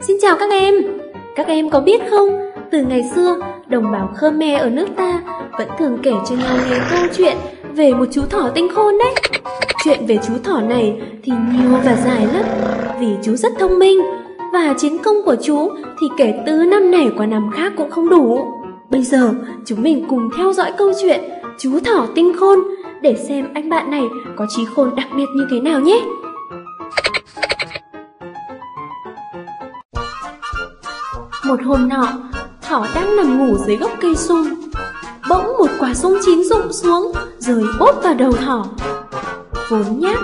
Xin chào các em. Các em có biết không, Từ ngày xưa, Đồng bào Khmer ở nước ta Vẫn thường kể cho nhau nghe câu chuyện Về một chú thỏ tinh khôn đấy. Chuyện về chú thỏ này Thì nhiều và dài lắm, Vì chú rất thông minh Và chiến công của chú Thì kể từ năm này qua năm khác cũng không đủ. Bây giờ, chúng mình cùng theo dõi câu chuyện Chú thỏ tinh khôn Để xem anh bạn này có trí khôn đặc biệt như thế nào nhé. Một hôm nọ, thỏ đang nằm ngủ dưới gốc cây sung. Bỗng một quả sung chín rụng xuống, rơi bốp vào đầu thỏ. Vốn nhát,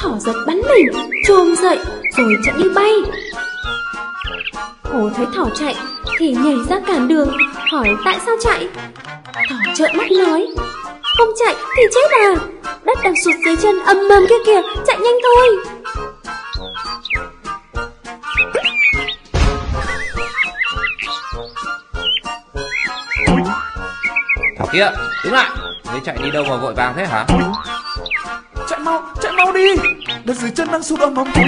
thỏ giật bắn mình, trồm dậy rồi chạy như bay. Hồ thấy thỏ chạy thì nhảy ra cản đường, hỏi tại sao chạy. Thỏ trợn mắt nói, không chạy thì chết à, đất đang sụt dưới chân ầm ầm kia kìa, chạy nhanh thôi. Kia, đứng lại Ngươi chạy đi đâu mà vội vàng thế hả? Chạy mau, chạy mau đi. Đất dưới chân đang sụt ầm ầm kìa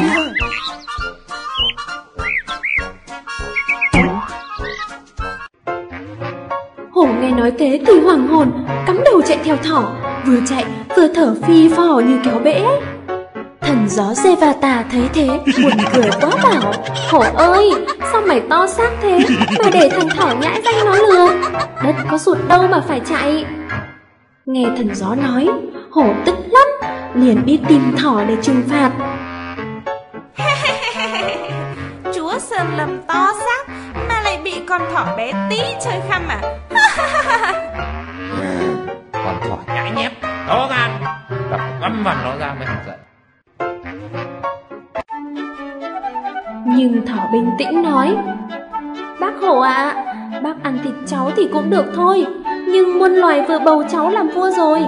Hổ nghe nói thế thì hoàng hồn Cắm đầu chạy theo thỏ. Vừa chạy vừa thở phi phò như kéo bể. ấy Thần gió Sevata thấy thế Buồn cười quá bảo Hổ ơi sao mày to xác thế? Mà để thằng thỏ nhãi danh nó lừa. Đất có sụt đâu mà phải chạy. Nghe thần gió nói Hổ tức lắm Liền đi tìm thỏ để trừng phạt. Chúa Sơn Lâm to xác Mà lại bị con thỏ bé tí chơi khăm à? Con thỏ nhãi nhép To gan Đập găm vào nó ra mới hẳn giận Nhưng thỏ bình tĩnh nói, Bác hổ ạ, Bác ăn thịt cháu thì cũng được thôi, Nhưng muôn loài vừa bầu cháu làm vua rồi.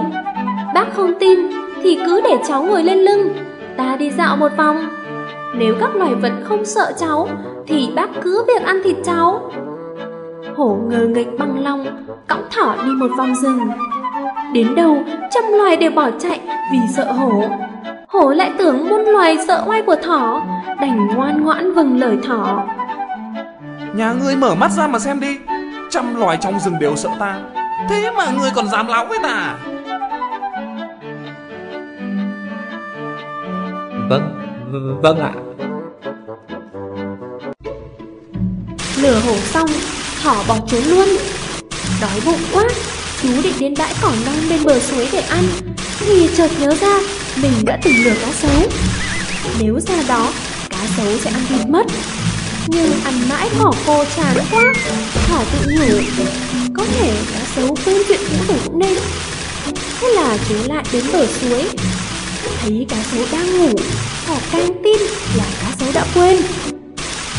Bác không tin Thì cứ để cháu ngồi lên lưng, Ta đi dạo một vòng. Nếu các loài vật không sợ cháu Thì bác cứ việc ăn thịt cháu. Hổ ngờ nghịch bằng lòng Cõng thỏ đi một vòng rừng. Đến đâu trăm loài đều bỏ chạy Vì sợ hổ. Hổ lại tưởng muôn loài sợ oai của thỏ Đành ngoan ngoãn vâng lời thỏ. Nhà ngươi mở mắt ra mà xem đi. Trăm loài trong rừng đều sợ ta. Thế mà ngươi còn dám láo với ta Vâng, v- vâng ạ. Lửa hổ xong Thỏ bỏ trốn luôn. Đói bụng quá Chú định đến bãi cỏ non bên bờ suối để ăn. Thì chợt nhớ ra mình đã từng lừa cá sấu. Nếu ra đó, Cá sấu sẽ ăn thịt mất. Nhưng ăn mãi cỏ khô chán quá, Thỏ tự nhủ Có thể cá sấu quên chuyện cũ rồi cũng nên. Thế là chú lại đến bờ suối. Thấy cá sấu đang ngủ, Thỏ càng tin là cá sấu đã quên.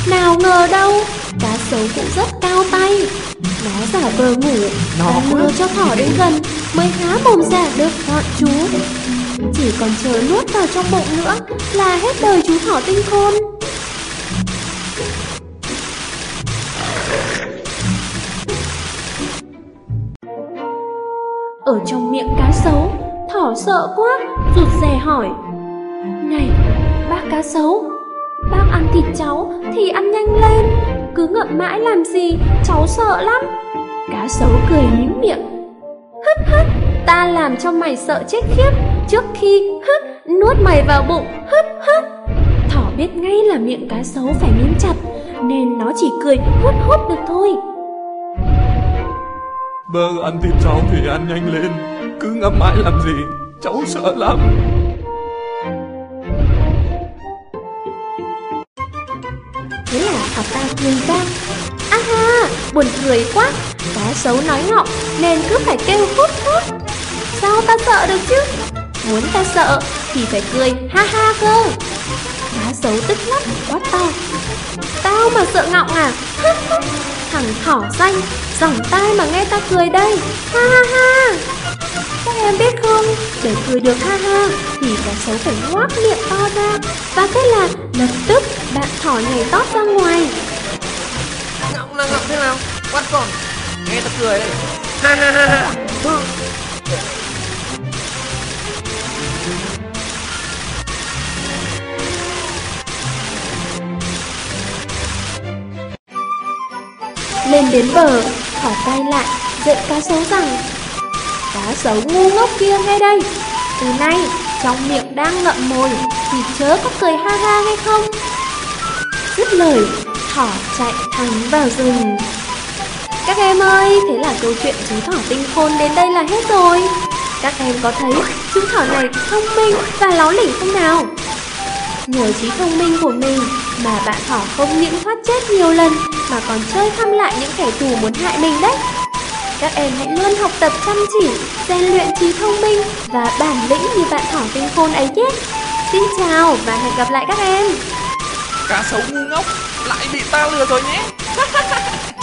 Nào ngờ đâu Cá sấu cũng rất cao tay. Nó giả vờ ngủ Nó lừa cho thỏ đến gần Mới há mồm ra được gọn chú. Chỉ còn chờ nuốt vào trong bụng nữa Là hết đời chú thỏ tinh khôn. Ở trong miệng cá sấu Thỏ sợ quá Rụt rè hỏi. Này bác cá sấu Bác ăn thịt cháu thì ăn nhanh lên cứ ngậm mãi làm gì, Cháu sợ lắm. Cá sấu cười mím miệng. Hất hất Ta làm cho mày sợ chết khiếp. Trước khi hất nuốt mày vào bụng. Hất hất Thỏ biết ngay là miệng cá sấu phải mím chặt, Nên nó chỉ cười hút hút được thôi. Vâng ăn thịt cháu thì ăn nhanh lên, Cứ ngậm mãi làm gì, Cháu sợ lắm. Học ta cười vang A ha, buồn cười quá. Cá sấu nói ngọng nên cứ phải kêu hút hút. Sao ta sợ được chứ? Muốn ta sợ thì phải cười ha ha cơ. Cá sấu tức lắm quá to. Tao mà sợ ngọng à? Thằng thỏ xanh Dòng tai mà nghe ta cười đây. Ha ha ha. Các em biết không? Để cười được ha ha Thì cá sấu phải ngoác miệng to ra. Và thế là lập tức bạn thỏ nhảy tót ra ngoài. Ngọng là ngọng thế nào? Quát con Nghe ta cười đây Ha ha ha ha. Lên đến bờ Thỏ tay lại Dạy cá sấu rằng Cá sấu ngu ngốc kia nghe đây. Từ nay, trong miệng đang ngậm mồi, Thì chớ có cười ha ha hay không? Dứt lời, Thỏ chạy thẳng vào rừng. Các em ơi, Thế là câu chuyện chú thỏ tinh khôn đến đây là hết rồi. Các em có thấy chú thỏ này thông minh và láo lỉnh không nào? Nhờ trí thông minh của mình mà bạn thỏ không những thoát chết nhiều lần, mà còn chơi thăm lại những kẻ thù muốn hại mình đấy. Các em hãy luôn học tập chăm chỉ, rèn luyện trí thông minh và bản lĩnh như bạn thỏ tinh khôn ấy nhé. Xin chào và hẹn gặp lại các em. Cá sấu ngu ngốc Lại bị ta lừa rồi nhé